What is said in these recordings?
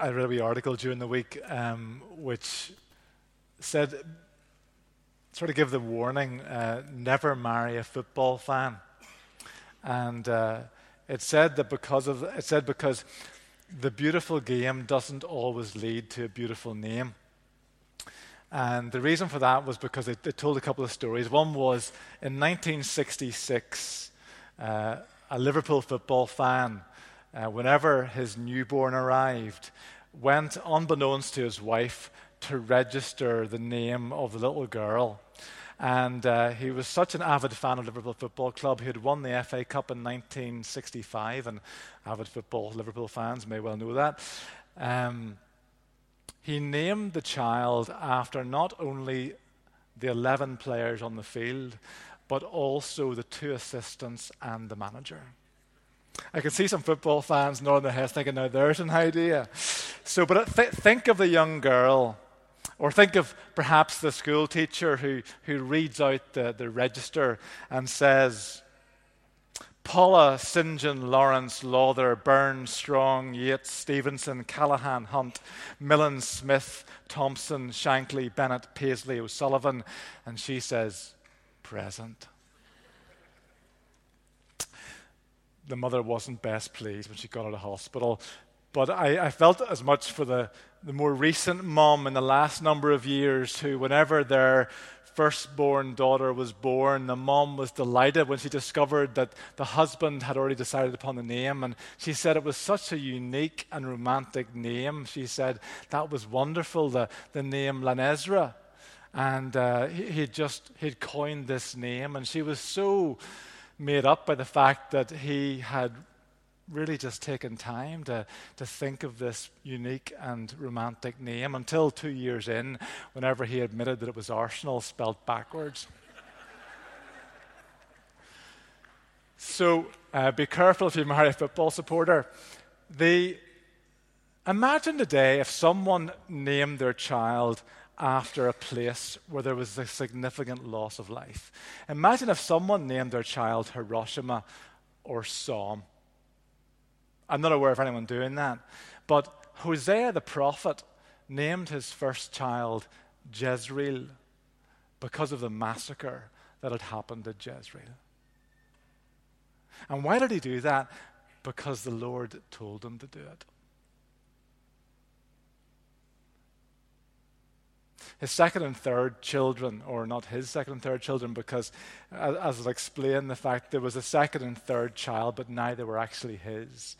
I read a wee article during the week um, which said, sort of give the warning, uh, never marry a football fan. And uh, it said that because of, it said because the beautiful game doesn't always lead to a beautiful name. And the reason for that was because they told a couple of stories. One was in 1966, uh, a Liverpool football fan, uh, whenever his newborn arrived, went unbeknownst to his wife to register the name of the little girl. And uh, he was such an avid fan of Liverpool Football Club. He had won the FA Cup in 1965, and avid football Liverpool fans may well know that. Um, he named the child after not only the 11 players on the field, but also the two assistants and the manager. I can see some football fans nodding their heads thinking, now there's an idea. So, but uh, th- think of the young girl or think of perhaps the school teacher who, who reads out the, the register and says, Paula, St. John, Lawrence, Lawler, Burns, Strong, Yeats, Stevenson, Callaghan, Hunt, Millen, Smith, Thompson, Shankly, Bennett, Paisley, O'Sullivan. And she says, Present. The mother wasn't best pleased when she got out of hospital, but I, I felt as much for the, the more recent mom in the last number of years who, whenever their firstborn daughter was born, the mom was delighted when she discovered that the husband had already decided upon the name. And she said it was such a unique and romantic name. She said that was wonderful, the, the name Lanesra. And uh, he, he just he'd coined this name, and she was so made up by the fact that he had really just taken time to, to think of this unique and romantic name until two years in, whenever he admitted that it was Arsenal spelled backwards. so uh, be careful if you marry a football supporter. The, imagine today if someone named their child after a place where there was a significant loss of life. Imagine if someone named their child Hiroshima or Somme I'm not aware of anyone doing that. But Hosea the prophet named his first child Jezreel because of the massacre that had happened at Jezreel. And why did he do that? Because the Lord told him to do it. His second and third children, or not his second and third children, because as I'll explain, the fact there was a second and third child, but neither were actually his.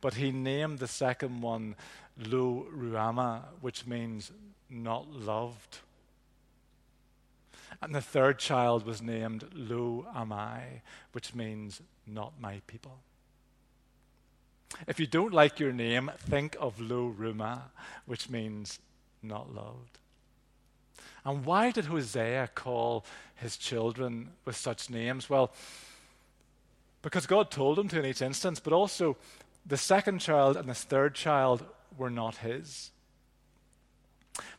But he named the second one Lo Ruhamah, which means not loved. And the third child was named Lo Ammi, which means not my people. If you don't like your name, think of Lo Ruhamah, which means not loved. And why did Hosea call his children with such names? Well, because God told him to in each instance, but also the second child and the third child were not his.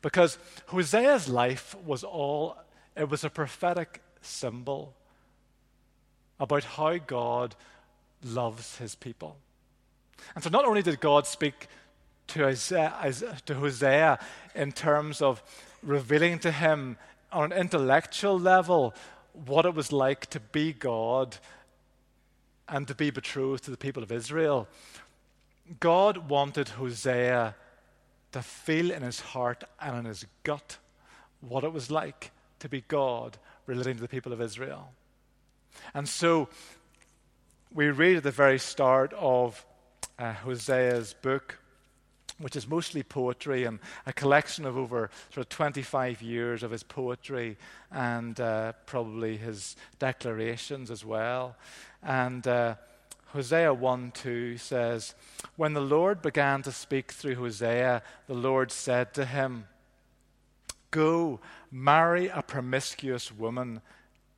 Because Hosea's life was all, it was a prophetic symbol about how God loves his people. And so not only did God speak to Hosea, to Hosea in terms of revealing to him on an intellectual level what it was like to be God and to be betrothed to the people of Israel. God wanted Hosea to feel in his heart and in his gut what it was like to be God relating to the people of Israel. And so we read at the very start of uh, Hosea's book, which is mostly poetry and a collection of over sort of 25 years of his poetry and uh, probably his declarations as well. And uh, Hosea 1 2 says, When the Lord began to speak through Hosea, the Lord said to him, Go, marry a promiscuous woman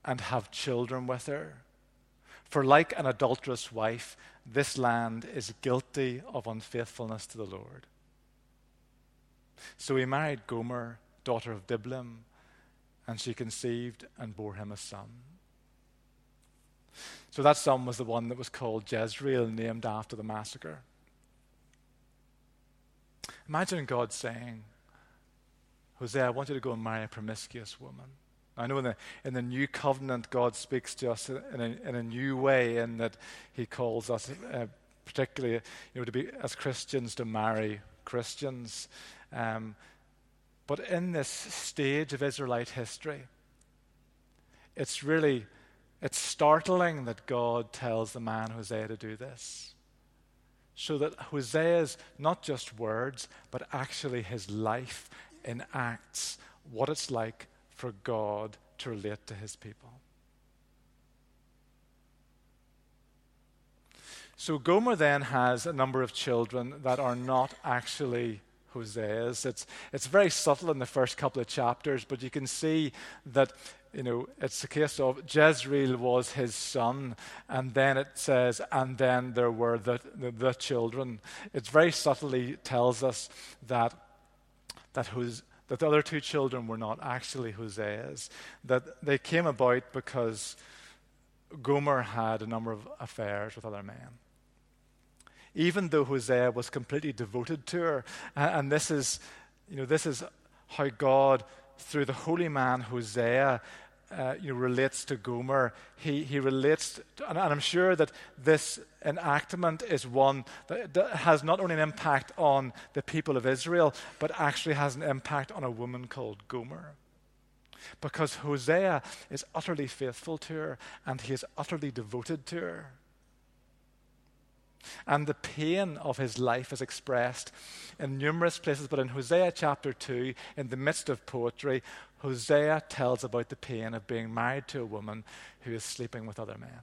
and have children with her. For like an adulterous wife, this land is guilty of unfaithfulness to the Lord. So he married Gomer, daughter of Diblaim, and she conceived and bore him a son. So that son was the one that was called Jezreel, named after the massacre. Imagine God saying, Hosea, I want you to go and marry a promiscuous woman. I know in the, in the new covenant, God speaks to us in a, in a new way, in that He calls us, uh, particularly you know, to be as Christians, to marry Christians. Um, but in this stage of Israelite history, it's really it's startling that God tells the man Hosea to do this. So that Hosea's not just words, but actually his life enacts what it's like for God to relate to his people. So Gomer then has a number of children that are not actually Hosea's. It's, it's very subtle in the first couple of chapters, but you can see that you know, it's a case of Jezreel was his son, and then it says, and then there were the, the, the children. It very subtly tells us that, that, Hos, that the other two children were not actually Hosea's, that they came about because Gomer had a number of affairs with other men. Even though Hosea was completely devoted to her, and this is, you know, this is how God, through the holy man Hosea, uh, you know, relates to Gomer. He, he relates, to, and, and, I'm sure that this enactment is one that, that has not only an impact on the people of Israel, but actually has an impact on a woman called Gomer. Because Hosea is utterly faithful to her and he is utterly devoted to her. And the pain of his life is expressed in numerous places, but in Hosea chapter 2, in the midst of poetry, Hosea tells about the pain of being married to a woman who is sleeping with other men.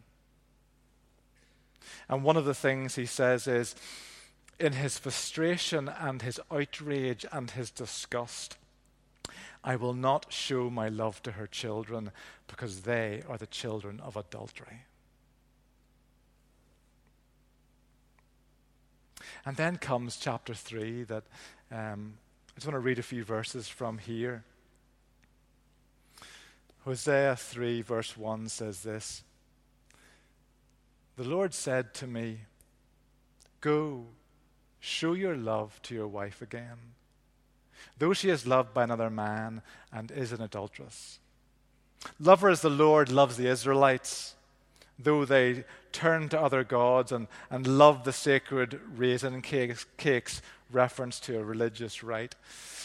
And one of the things he says is in his frustration and his outrage and his disgust, I will not show my love to her children because they are the children of adultery. And then comes chapter 3 that um, I just want to read a few verses from here. Hosea 3, verse 1 says this The Lord said to me, Go, show your love to your wife again, though she is loved by another man and is an adulteress. Love her as the Lord loves the Israelites, though they turn to other gods and, and love the sacred raisin cakes, cakes, reference to a religious rite.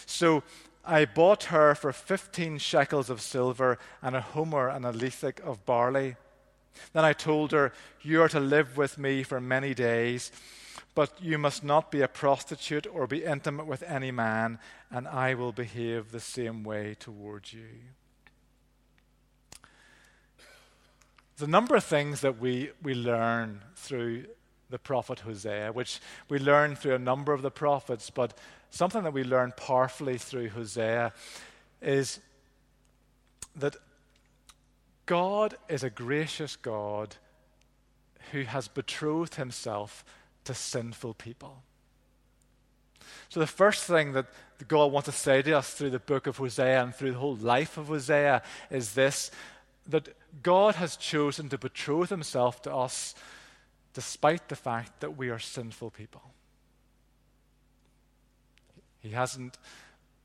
So I bought her for 15 shekels of silver and a homer and a lethek of barley. Then I told her, You are to live with me for many days, but you must not be a prostitute or be intimate with any man, and I will behave the same way towards you. There's a number of things that we, we learn through the prophet Hosea, which we learn through a number of the prophets, but something that we learn powerfully through Hosea is that God is a gracious God who has betrothed himself to sinful people. So, the first thing that God wants to say to us through the book of Hosea and through the whole life of Hosea is this that God has chosen to betroth himself to us despite the fact that we are sinful people. He hasn't,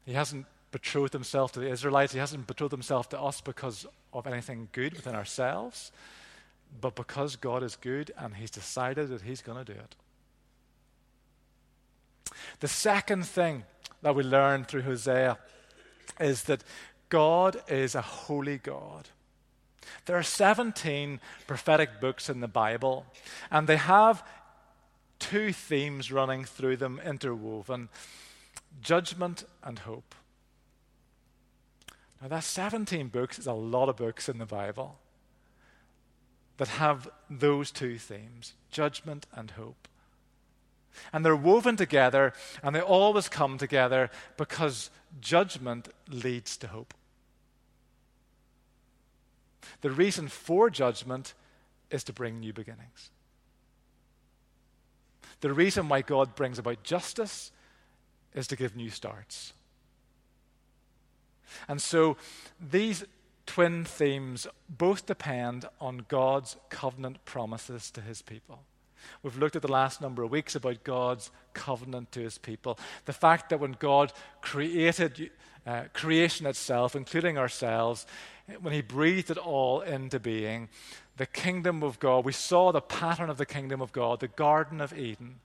he hasn't betrothed himself to the Israelites, he hasn't betrothed himself to us because of anything good within ourselves, but because God is good and he's decided that he's going to do it. The second thing that we learn through Hosea is that God is a holy God. There are 17 prophetic books in the Bible, and they have two themes running through them, interwoven judgment and hope. Now, that's 17 books, is a lot of books in the Bible that have those two themes judgment and hope. And they're woven together, and they always come together because judgment leads to hope. The reason for judgment is to bring new beginnings. The reason why God brings about justice is to give new starts. And so these twin themes both depend on God's covenant promises to his people. We've looked at the last number of weeks about God's covenant to his people. The fact that when God created uh, creation itself, including ourselves, when he breathed it all into being, the kingdom of God, we saw the pattern of the kingdom of God, the Garden of Eden.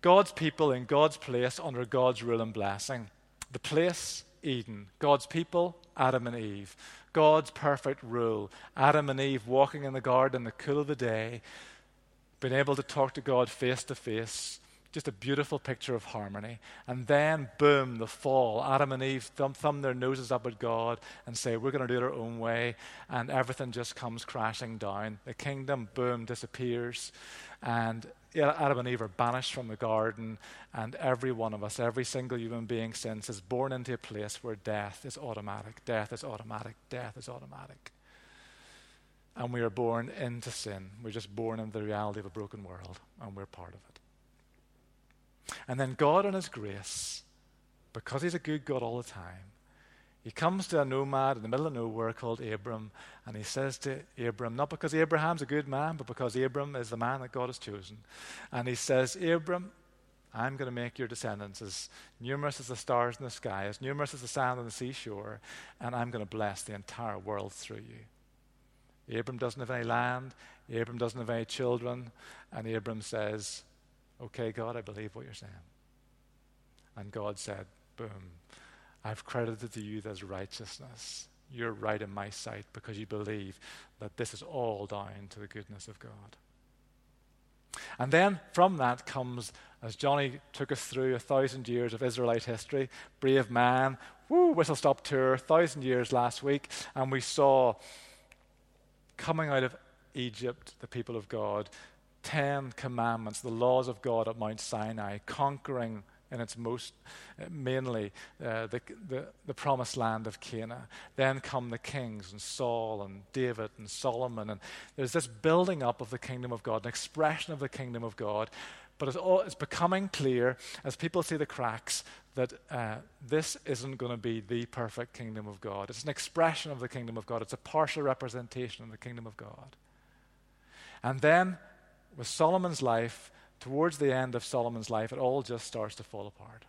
God's people in God's place under God's rule and blessing. The place, Eden. God's people, Adam and Eve. God's perfect rule. Adam and Eve walking in the garden in the cool of the day, being able to talk to God face to face. Just a beautiful picture of harmony. And then, boom, the fall. Adam and Eve thumb, thumb their noses up at God and say, We're going to do it our own way. And everything just comes crashing down. The kingdom, boom, disappears. And Adam and Eve are banished from the garden, and every one of us, every single human being since, is born into a place where death is automatic. Death is automatic. Death is automatic. And we are born into sin. We're just born into the reality of a broken world, and we're part of it. And then God, in His grace, because He's a good God all the time, he comes to a nomad in the middle of nowhere called Abram, and he says to Abram, not because Abraham's a good man, but because Abram is the man that God has chosen. And he says, Abram, I'm going to make your descendants as numerous as the stars in the sky, as numerous as the sand on the seashore, and I'm going to bless the entire world through you. Abram doesn't have any land, Abram doesn't have any children, and Abram says, Okay, God, I believe what you're saying. And God said, Boom I've credited to you as righteousness. You're right in my sight because you believe that this is all down to the goodness of God. And then from that comes, as Johnny took us through a thousand years of Israelite history, brave man, woo, whistle stop tour, thousand years last week, and we saw coming out of Egypt, the people of God, ten commandments, the laws of God at Mount Sinai, conquering in its most uh, mainly uh, the, the, the, promised land of Canaan. Then come the kings and Saul and David and Solomon. And there's this building up of the kingdom of God, an expression of the kingdom of God. But it's, all, it's becoming clear as people see the cracks that uh, this isn't going to be the perfect kingdom of God. It's an expression of the kingdom of God, it's a partial representation of the kingdom of God. And then, with Solomon's life, towards the end of Solomon's life, it all just starts to fall apart.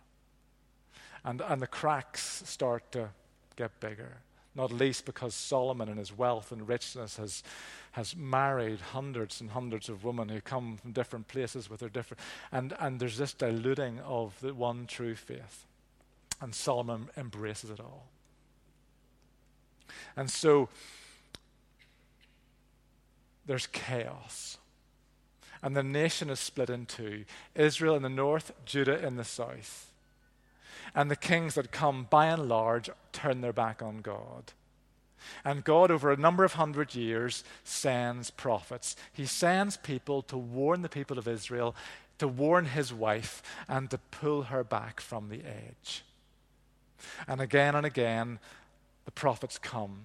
And, and the cracks start to get bigger, not least because Solomon, in his wealth and richness, has, has married hundreds and hundreds of women who come from different places with their different. And, and there's this diluting of the one true faith. And Solomon embraces it all. And so there's chaos and the nation is split in two Israel in the north, Judah in the south. And the kings that come, by and large, turn their back on God. And God, over a number of hundred years, sends prophets. He sends people to warn the people of Israel, to warn his wife, and to pull her back from the edge. And again and again, the prophets come.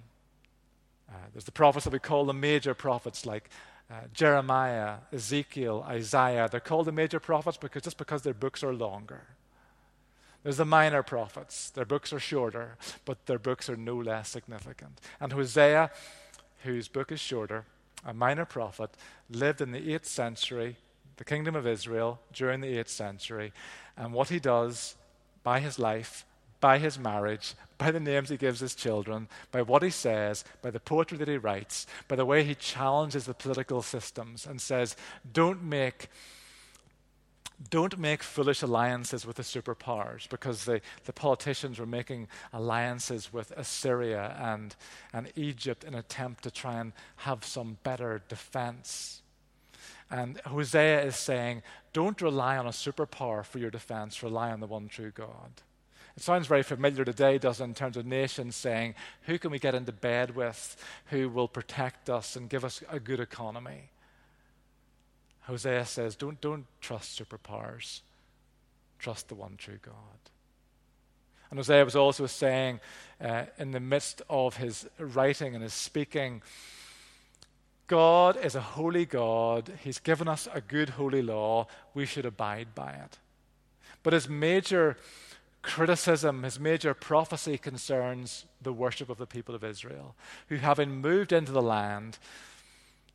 Uh, there's the prophets that we call the major prophets, like uh, Jeremiah, Ezekiel, Isaiah. They're called the major prophets because just because their books are longer. There's the minor prophets. Their books are shorter, but their books are no less significant. And Hosea, whose book is shorter, a minor prophet, lived in the 8th century, the kingdom of Israel, during the 8th century. And what he does by his life by his marriage, by the names he gives his children, by what he says, by the poetry that he writes, by the way he challenges the political systems and says, don't make. Don't make foolish alliances with the superpowers because the, the politicians were making alliances with Assyria and, and Egypt in an attempt to try and have some better defense. And Hosea is saying, don't rely on a superpower for your defense, rely on the one true God. It sounds very familiar today, doesn't it, in terms of nations saying, who can we get into bed with who will protect us and give us a good economy? Hosea says, don't, don't trust superpowers, trust the one true God. And Hosea was also saying, uh, in the midst of his writing and his speaking, God is a holy God. He's given us a good holy law. We should abide by it. But his major criticism, his major prophecy concerns the worship of the people of Israel, who, having moved into the land,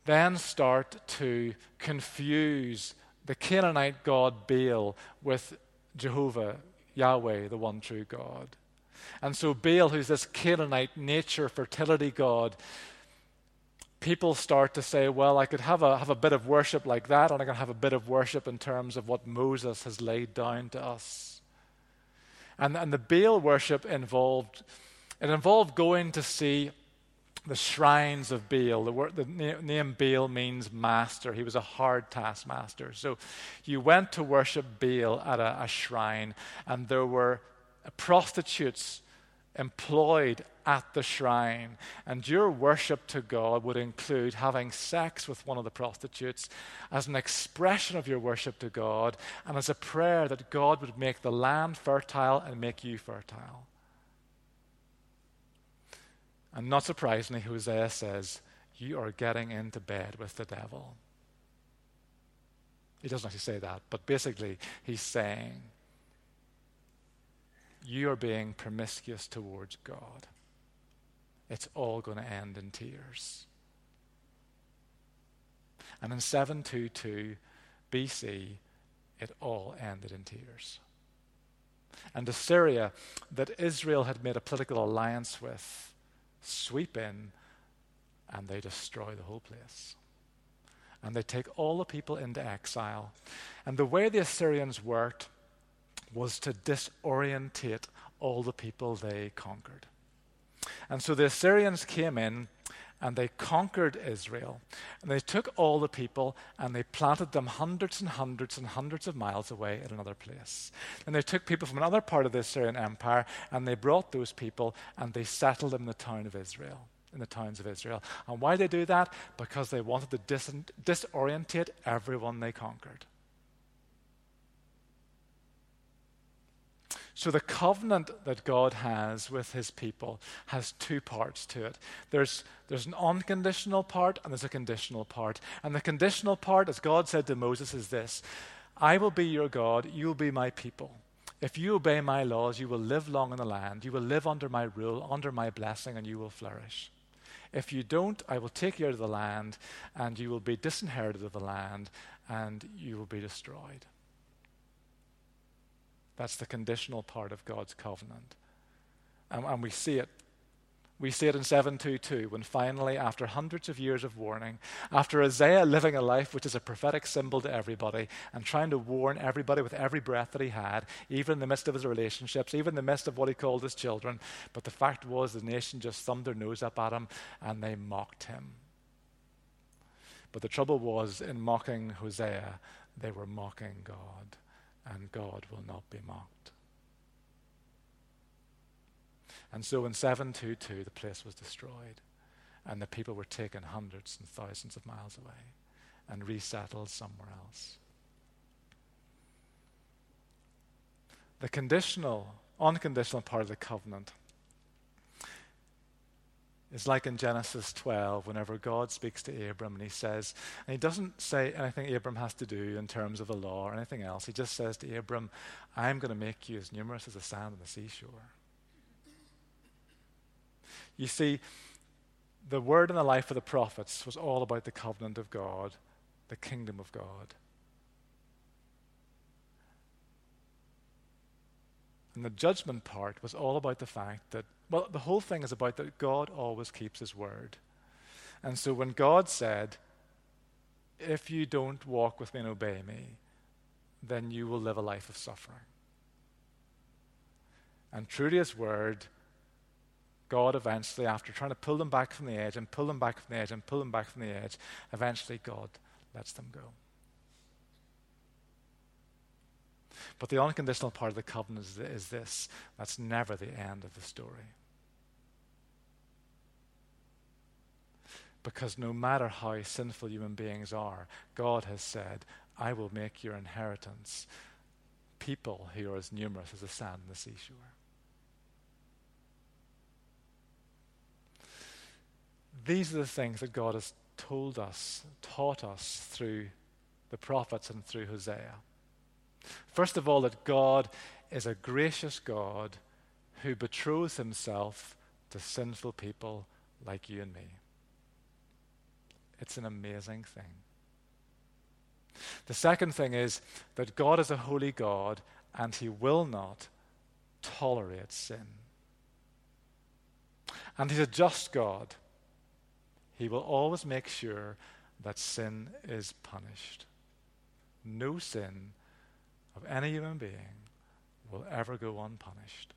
then start to confuse the Canaanite god Baal with Jehovah, Yahweh, the one true God. And so Baal, who's this Canaanite nature fertility god, people start to say, well, I could have a, have a bit of worship like that, and I can have a bit of worship in terms of what Moses has laid down to us. And, and the Baal worship involved, it involved going to see the shrines of Baal. The, word, the name Baal means master. He was a hard taskmaster. So you went to worship Baal at a, a shrine, and there were prostitutes employed at the shrine. And your worship to God would include having sex with one of the prostitutes as an expression of your worship to God and as a prayer that God would make the land fertile and make you fertile. And not surprisingly, Hosea says, You are getting into bed with the devil. He doesn't actually say that, but basically, he's saying, You are being promiscuous towards God. It's all going to end in tears. And in 722 BC, it all ended in tears. And Assyria, that Israel had made a political alliance with, sweep in and they destroy the whole place. And they take all the people into exile. And the way the Assyrians worked was to disorientate all the people they conquered. And so the Assyrians came in and they conquered Israel. And they took all the people and they planted them hundreds and hundreds and hundreds of miles away in another place. And they took people from another part of the Assyrian Empire and they brought those people and they settled them in the town of Israel. In the towns of Israel. And why they do that? Because they wanted to dis- disorientate everyone they conquered. So, the covenant that God has with his people has two parts to it. There's, there's an unconditional part and there's a conditional part. And the conditional part, as God said to Moses, is this I will be your God, you will be my people. If you obey my laws, you will live long in the land. You will live under my rule, under my blessing, and you will flourish. If you don't, I will take you out of the land, and you will be disinherited of the land, and you will be destroyed. That's the conditional part of God's covenant. And, and, we see it. We see it in 722 when finally, after hundreds of years of warning, after Isaiah living a life which is a prophetic symbol to everybody and trying to warn everybody with every breath that he had, even in the midst of his relationships, even in the midst of what he called his children, but the fact was the nation just thumbed their nose up at him and they mocked him. But the trouble was, in mocking Hosea, they were mocking God and God will not be mocked. And so in 722, the place was destroyed, and the people were taken hundreds and thousands of miles away and resettled somewhere else. The conditional, unconditional part of the covenant is like in Genesis 12, whenever God speaks to Abram and he says, and he doesn't say anything Abram has to do in terms of the law or anything else. He just says to Abram, I'm going to make you as numerous as the sand on the seashore. You see, the word and the life of the prophets was all about the covenant of God, the kingdom of God. And the judgment part was all about the fact that, well, the whole thing is about that God always keeps his word. And so when God said, if you don't walk with me and obey me, then you will live a life of suffering. And true to his word, God eventually, after trying to pull them back from the edge and pull them back from the edge and pull them back from the edge, eventually God lets them go. But the unconditional part of the covenant is, is this that's never the end of the story. Because no matter how sinful human beings are, God has said, I will make your inheritance people who are as numerous as the sand on the seashore. These are the things that God has told us, taught us through the prophets and through Hosea. First of all, that God is a gracious God who betroths himself to sinful people like you and me. It's an amazing thing. The second thing is that God is a holy God and he will not tolerate sin. And he's a just God. He will always make sure that sin is punished. No sin of any human being will ever go unpunished.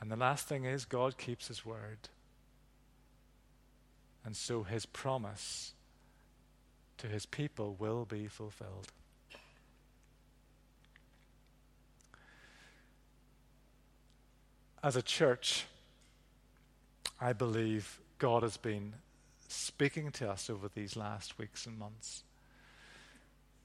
And the last thing is, God keeps His word. And so His promise to His people will be fulfilled. As a church, I believe God has been speaking to us over these last weeks and months.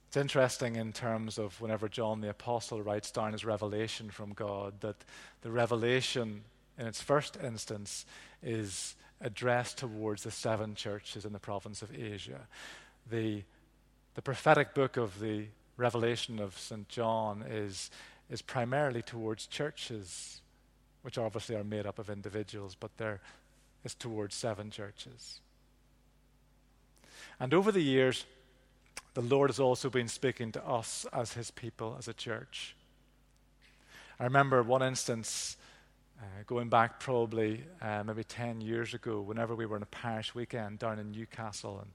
It's interesting in terms of whenever John the Apostle writes down his revelation from God, that the revelation in its first instance is addressed towards the seven churches in the province of Asia. The, the prophetic book of the revelation of St. John is, is primarily towards churches, which obviously are made up of individuals, but there is towards seven churches. And over the years, the Lord has also been speaking to us as His people, as a church. I remember one instance uh, going back probably uh, maybe 10 years ago, whenever we were in a parish weekend down in Newcastle, and,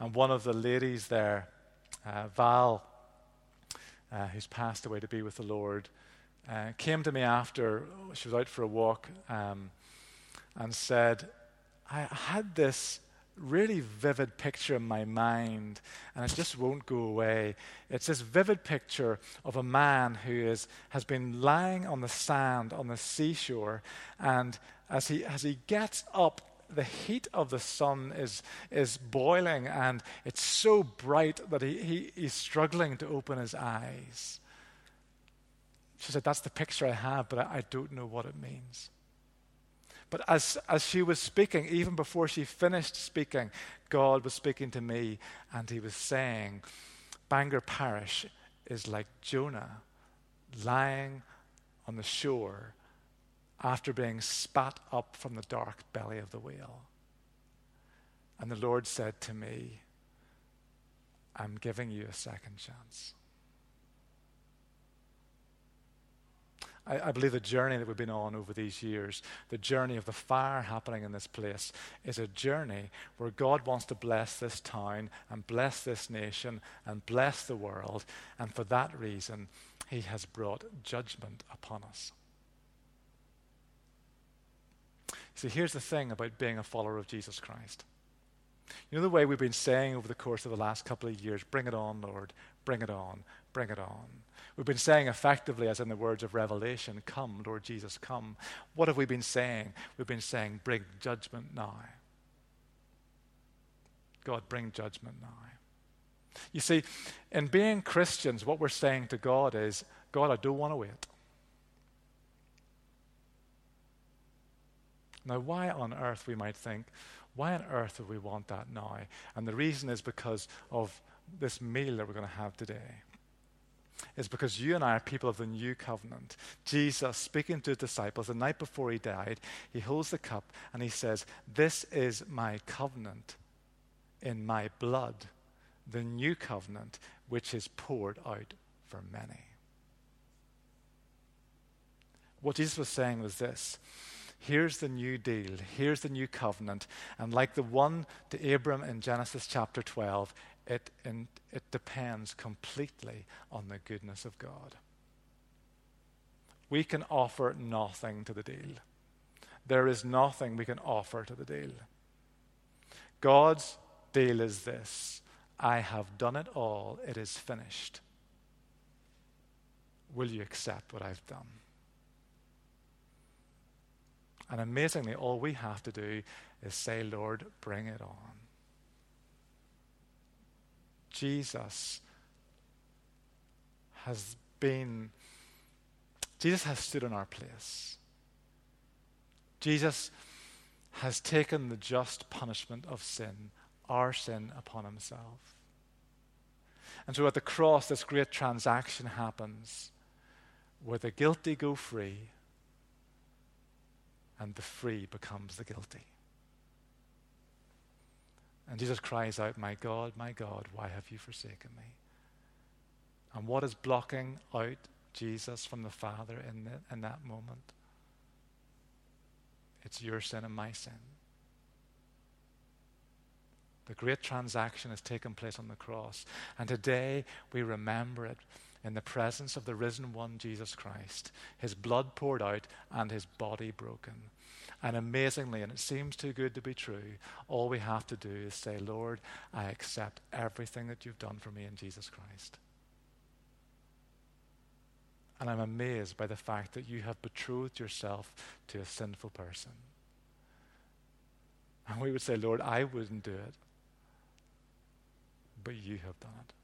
and one of the ladies there, uh, Val, uh, who's passed away to be with the Lord, uh, came to me after she was out for a walk um, and said, I had this really vivid picture in my mind, and it just won't go away. It's this vivid picture of a man who is, has been lying on the sand on the seashore, and as he, as he gets up, the heat of the sun is, is boiling, and it's so bright that he, he, he's struggling to open his eyes. She said, That's the picture I have, but I, I don't know what it means. But as, as she was speaking, even before she finished speaking, God was speaking to me and he was saying, Bangor Parish is like Jonah lying on the shore after being spat up from the dark belly of the whale. And the Lord said to me, I'm giving you a second chance. I, I, believe the journey that we've been on over these years, the journey of the fire happening in this place, is a journey where God wants to bless this town and bless this nation and bless the world. And for that reason, He has brought judgment upon us. See, here's the thing about being a follower of Jesus Christ. You know the way we've been saying over the course of the last couple of years, bring it on, Lord, bring it on, bring it on. We've been saying effectively, as in the words of Revelation, Come, Lord Jesus, come. What have we been saying? We've been saying, Bring judgment now. God, bring judgment now. You see, in being Christians, what we're saying to God is, God, I don't want to wait. Now, why on earth, we might think, why on earth would we want that now? And the reason is because of this meal that we're going to have today is because you and I are people of the new covenant. Jesus, speaking to the disciples the night before he died, he holds the cup and he says, This is my covenant in my blood, the new covenant which is poured out for many. What Jesus was saying was this here's the new deal, here's the new covenant, and like the one to Abram in Genesis chapter 12, it, in, it depends completely on the goodness of God. We can offer nothing to the deal. There is nothing we can offer to the deal. God's deal is this I have done it all, it is finished. Will you accept what I've done? And amazingly, all we have to do is say, Lord, bring it on. Jesus has been, Jesus has stood in our place. Jesus has taken the just punishment of sin, our sin, upon himself. And so at the cross, this great transaction happens where the guilty go free and the free becomes the guilty. And Jesus cries out, My God, my God, why have you forsaken me? And what is blocking out Jesus from the Father in, the, in that moment? It's your sin and my sin. The great transaction has taken place on the cross. And today we remember it in the presence of the risen one, Jesus Christ, his blood poured out and his body broken. And amazingly, and it seems too good to be true, all we have to do is say, Lord, I accept everything that you've done for me in Jesus Christ. And I'm amazed by the fact that you have betrothed yourself to a sinful person. And we would say, Lord, I wouldn't do it, but you have done it.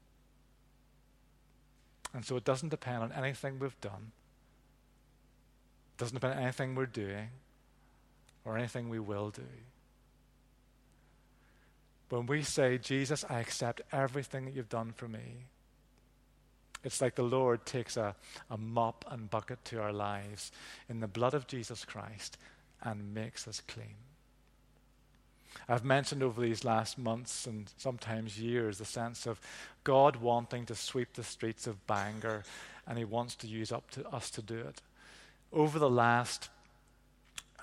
And so it doesn't depend on anything we've done, it doesn't depend on anything we're doing or anything we will do. When we say, Jesus, I accept everything that you've done for me, it's like the Lord takes a, a mop and bucket to our lives in the blood of Jesus Christ and makes us clean. I've mentioned over these last months and sometimes years the sense of God wanting to sweep the streets of Bangor, and He wants to use up to us to do it. Over the last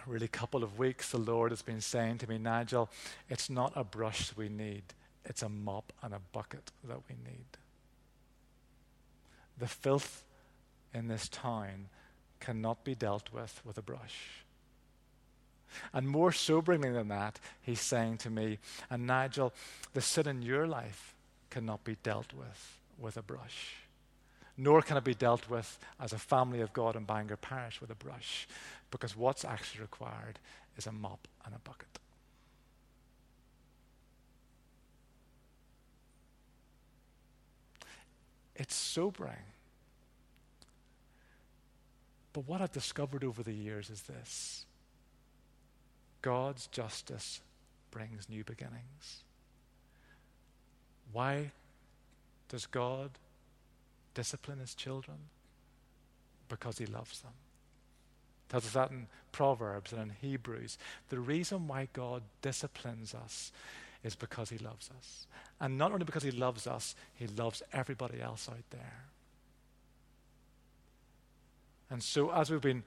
really couple of weeks, the Lord has been saying to me, Nigel, it's not a brush we need, it's a mop and a bucket that we need. The filth in this town cannot be dealt with with a brush. And more soberingly than that, he's saying to me, and Nigel, the sin in your life cannot be dealt with with a brush. Nor can it be dealt with as a family of God in Bangor Parish with a brush because what's actually required is a mop and a bucket. It's sobering. But what I've discovered over the years is this God's justice brings new beginnings. Why does God discipline his children? Because he loves them tells us that in Proverbs and in Hebrews. The reason why God disciplines us is because he loves us. And not only because he loves us, he loves everybody else out there. And so, as we've been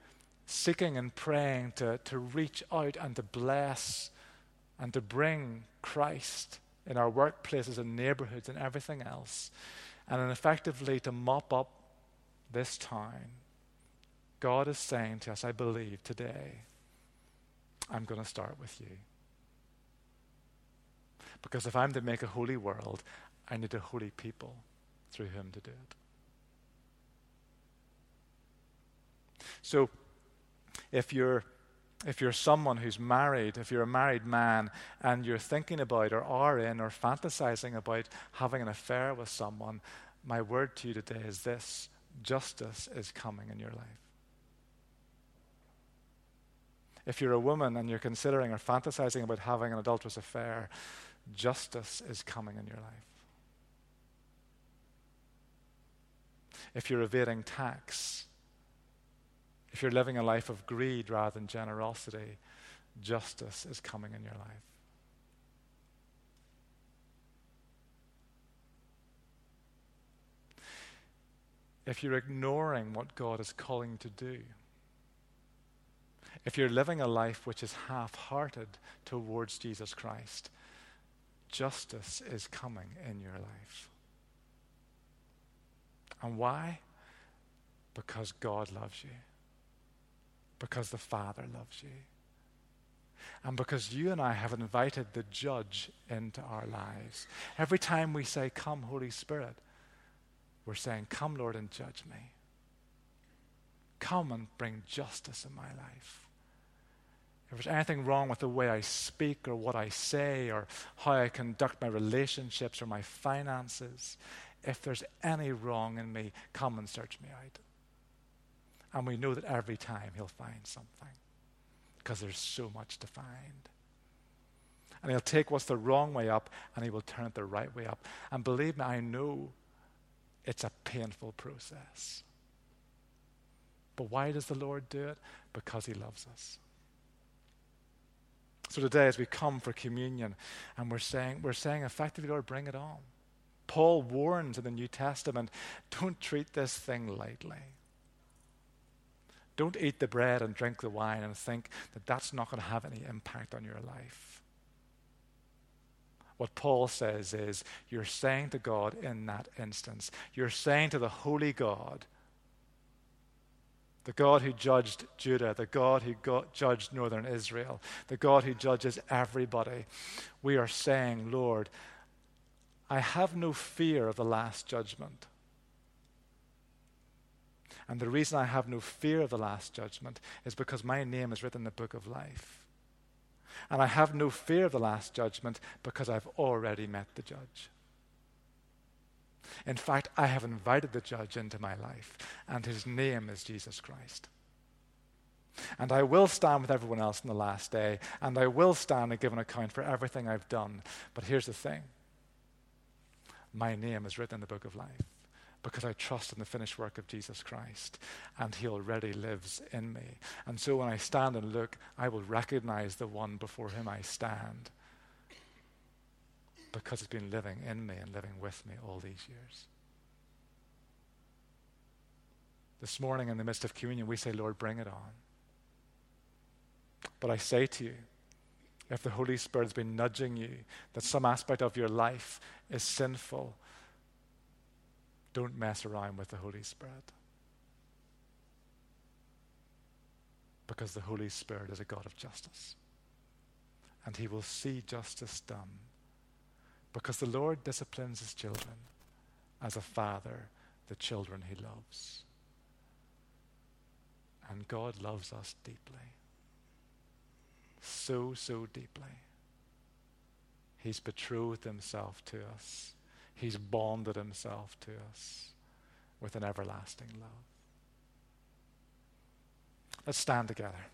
seeking and praying to, to reach out and to bless and to bring Christ in our workplaces and neighborhoods and everything else, and effectively to mop up this town God is saying to us, I believe today, I'm going to start with you. Because if I'm to make a holy world, I need a holy people through whom to do it. So, if you're if you're someone who's married, if you're a married man and you're thinking about or are in or fantasizing about having an affair with someone, my word to you today is this justice is coming in your life. If you're a woman and you're considering or fantasizing about having an adulterous affair, justice is coming in your life. If you're evading tax, if you're living a life of greed rather than generosity, justice is coming in your life. If you're ignoring what God is calling to do, if you're living a life which is half hearted towards Jesus Christ, justice is coming in your life. And why? Because God loves you. Because the Father loves you. And because you and I have invited the judge into our lives. Every time we say, Come, Holy Spirit, we're saying, Come, Lord, and judge me. Come and bring justice in my life if there's anything wrong with the way I speak or what I say or how I conduct my relationships or my finances, if there's any wrong in me, come and search me out. And we know that every time he'll find something because there's so much to find. And he'll take what's the wrong way up and he will turn it the right way up. And believe me, I know it's a painful process. But why does the Lord do it? Because he loves us. So today, as we come for communion, and we're saying, we're saying effectively, Lord, bring it on. Paul warns in the New Testament don't treat this thing lightly. Don't eat the bread and drink the wine and think that that's not going to have any impact on your life. What Paul says is, you're saying to God in that instance, you're saying to the Holy God, the God who judged Judah, the God who judged northern Israel, the God who judges everybody. We are saying, Lord, I have no fear of the last judgment. And the reason I have no fear of the last judgment is because my name is written in the book of life. And I have no fear of the last judgment because I've already met the judge. In fact, I have invited the judge into my life, and his name is Jesus Christ. And I will stand with everyone else in the last day, and I will stand and give an account for everything I've done. But here's the thing my name is written in the book of life because I trust in the finished work of Jesus Christ, and He already lives in me. And so when I stand and look, I will recognize the one before whom I stand because it's been living in me and living with me all these years. This morning, in the midst of communion, we say, Lord, bring it on. But I say to you, if the Holy Spirit has been nudging you that some aspect of your life is sinful, don't mess around with the Holy Spirit. Because the Holy Spirit is a God of justice. And He will see justice done because the Lord disciplines his children as a father the children he loves. And God loves us deeply. So, so deeply. He's betrothed himself to us. He's bonded himself to us with an everlasting love. Let's stand together.